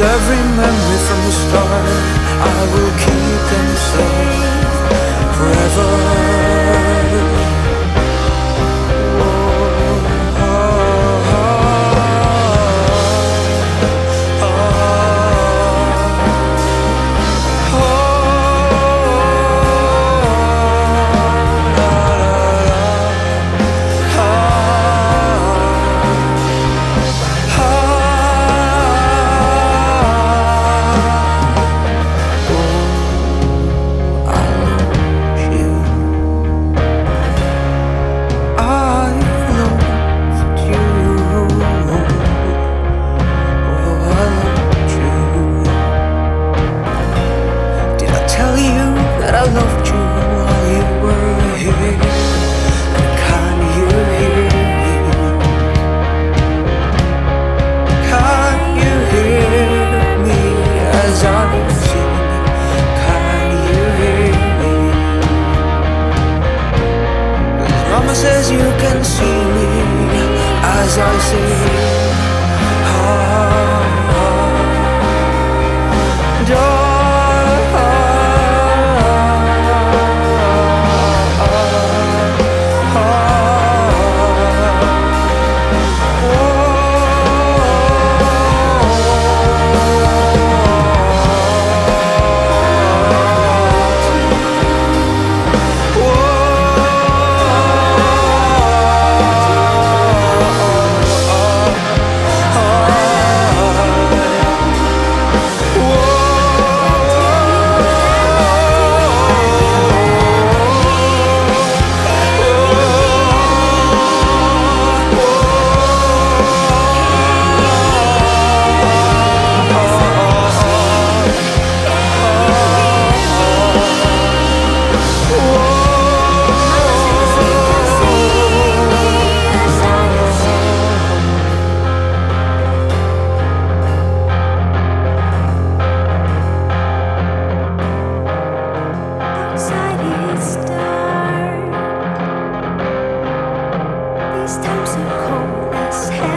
every memory from the start. I will keep. is. Can you hear me? Mama says you can see me as I see. Oh. These times are cold as hell.